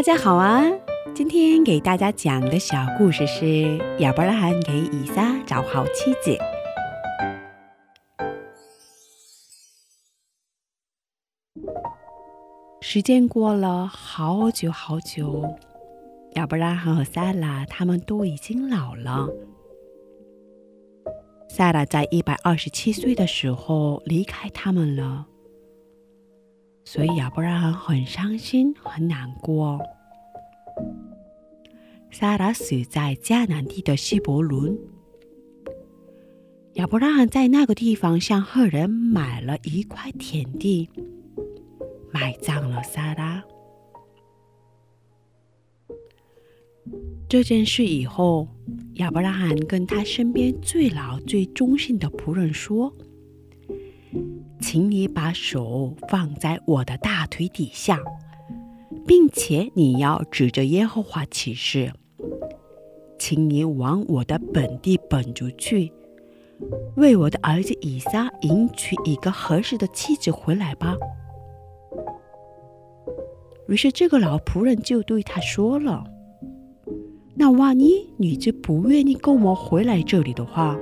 大家好啊！今天给大家讲的小故事是亚伯拉罕给以撒找好妻子。时间过了好久好久，亚伯拉罕和萨拉他们都已经老了。萨拉在一百二十七岁的时候离开他们了，所以亚伯拉罕很伤心，很难过。萨拉死在迦南地的希伯伦。亚伯拉罕在那个地方向赫人买了一块田地，埋葬了萨拉。这件事以后，亚伯拉罕跟他身边最老、最忠心的仆人说：“请你把手放在我的大腿底下。”并且你要指着耶和华起誓，请你往我的本地本族去，为我的儿子以撒迎娶一个合适的妻子回来吧。于是这个老仆人就对他说了：“那万一你就不愿意跟我回来这里的话，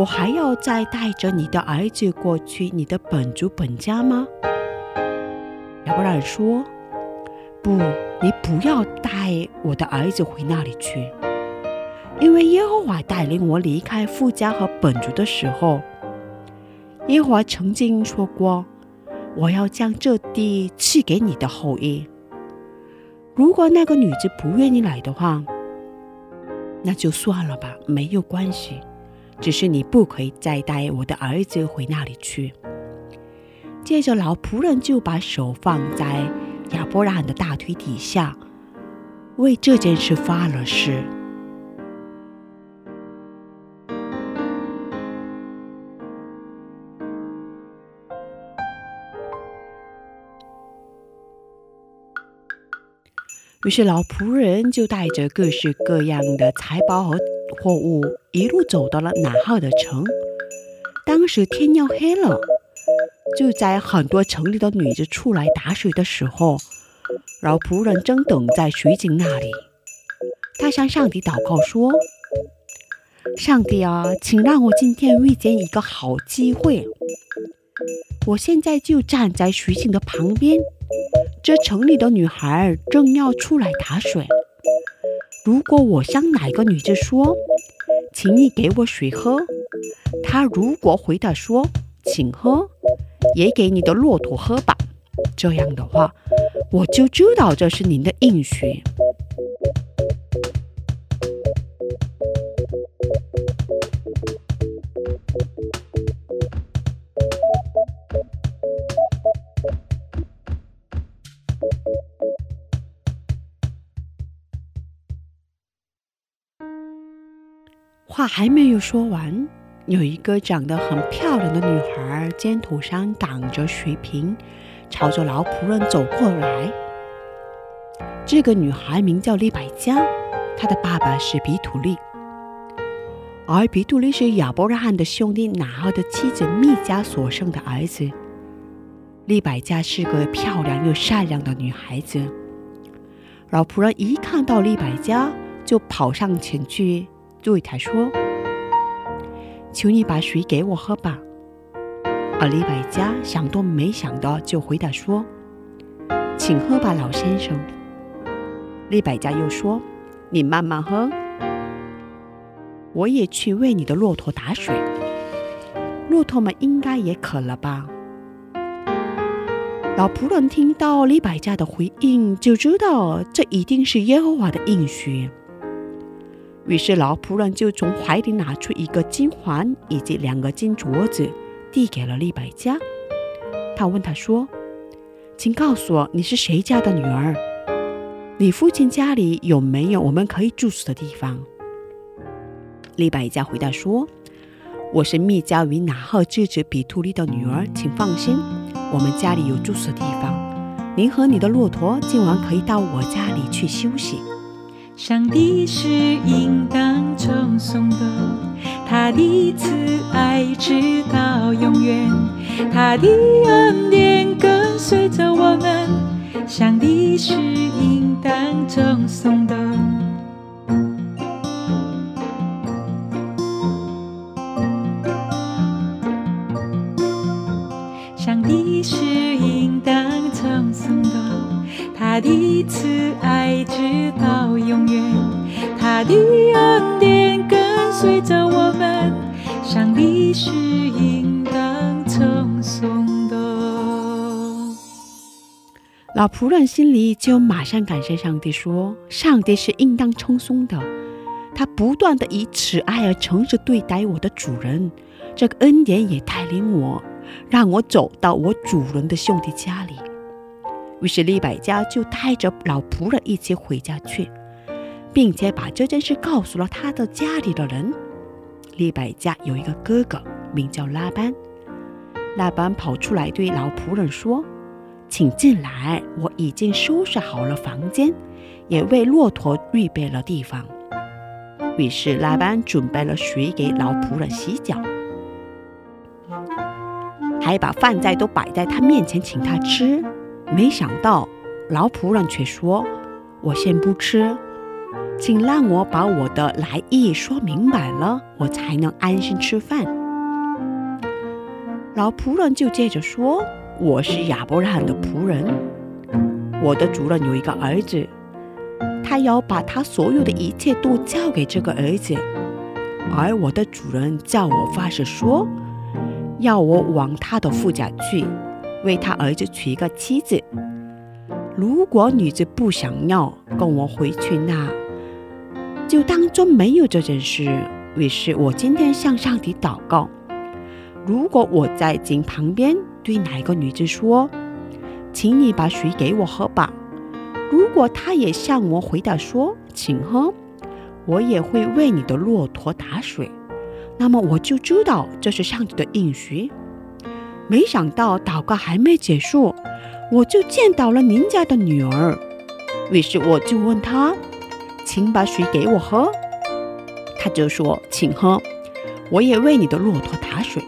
我还要再带着你的儿子过去你的本族本家吗？”亚伯拉罕说：“不，你不要带我的儿子回那里去，因为耶和华带领我离开富家和本族的时候，耶和华曾经说过，我要将这地赐给你的后裔。如果那个女子不愿意来的话，那就算了吧，没有关系。只是你不可以再带我的儿子回那里去。”接着，老仆人就把手放在亚伯拉罕的大腿底下，为这件事发了誓。于是，老仆人就带着各式各样的财宝和货物，一路走到了南号的城。当时天要黑了。就在很多城里的女子出来打水的时候，老仆人正等在水井那里。他向上帝祷告说：“上帝啊，请让我今天遇见一个好机会。我现在就站在水井的旁边，这城里的女孩正要出来打水。如果我向哪个女子说，请你给我水喝，她如果回答说，请喝。”也给你的骆驼喝吧，这样的话，我就知道这是您的应许。话还没有说完。有一个长得很漂亮的女孩，肩头上挡着水瓶，朝着老仆人走过来。这个女孩名叫利百加，她的爸爸是比土利，而比土利是亚伯拉罕的兄弟拿尔的妻子密加所生的儿子。利百加是个漂亮又善良的女孩子。老仆人一看到利百加，就跑上前去对他说。求你把水给我喝吧。而李百家想都没想到，就回答说：“请喝吧，老先生。”李百家又说：“你慢慢喝，我也去为你的骆驼打水。骆驼们应该也渴了吧？”老仆人听到李百家的回应，就知道这一定是耶和华的应许。于是老仆人就从怀里拿出一个金环以及两个金镯子，递给了利百加。他问他说：“请告诉我，你是谁家的女儿？你父亲家里有没有我们可以住宿的地方？”利百加回答说：“我是密加与拿赫之子比图利的女儿，请放心，我们家里有住宿的地方。您和你的骆驼今晚可以到我家里去休息。”上帝是应当称颂的，他的慈爱直到永远，他的恩典跟随着我们。上帝是应当称颂的。他的慈爱直到永远，他的恩典跟随着我们。上帝是应当称颂的。老仆人心里就马上感谢上帝说：“上帝是应当称颂的，他不断的以慈爱而诚实对待我的主人，这个恩典也带领我，让我走到我主人的兄弟家里。”于是利百加就带着老仆人一起回家去，并且把这件事告诉了他的家里的人。利百加有一个哥哥，名叫拉班。拉班跑出来对老仆人说：“请进来，我已经收拾好了房间，也为骆驼预备了地方。”于是拉班准备了水给老仆人洗脚，还把饭菜都摆在他面前请他吃。没想到老仆人却说：“我先不吃，请让我把我的来意说明白了，我才能安心吃饭。”老仆人就接着说：“我是亚伯拉罕的仆人，我的主人有一个儿子，他要把他所有的一切都交给这个儿子，而我的主人叫我发誓说，要我往他的父家去，为他儿子娶一个妻子。如果女子不想要跟我回去，那就当做没有这件事。于是我今天向上帝祷告。”如果我在井旁边对哪个女子说：“请你把水给我喝吧。”如果她也向我回答说：“请喝”，我也会为你的骆驼打水。那么我就知道这是上帝的应许。没想到祷告还没结束，我就见到了您家的女儿。于是我就问她：“请把水给我喝。”她就说：“请喝。”我也为你的骆驼打水。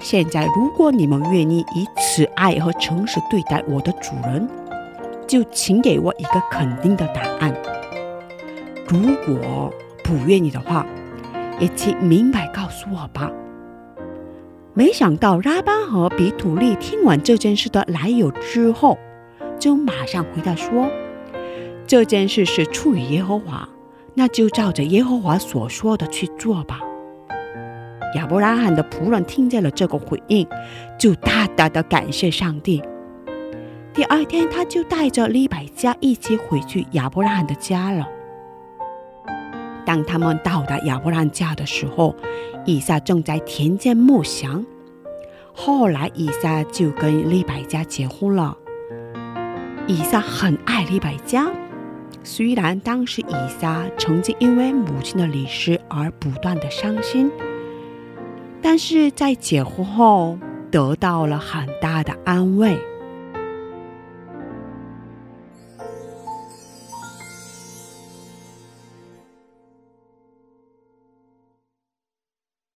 现在，如果你们愿意以慈爱和诚实对待我的主人，就请给我一个肯定的答案。如果不愿意的话，也请明白告诉我吧。没想到拉班和比土利听完这件事的来由之后，就马上回答说：“这件事是出于耶和华，那就照着耶和华所说的去做吧。”亚伯拉罕的仆人听见了这个回应，就大大的感谢上帝。第二天，他就带着利百加一起回去亚伯拉罕的家了。当他们到达亚伯兰家的时候，以撒正在田间牧羊。后来，以撒就跟利百加结婚了。以撒很爱利百加，虽然当时以撒曾经因为母亲的离世而不断的伤心。但是在结婚后得到了很大的安慰。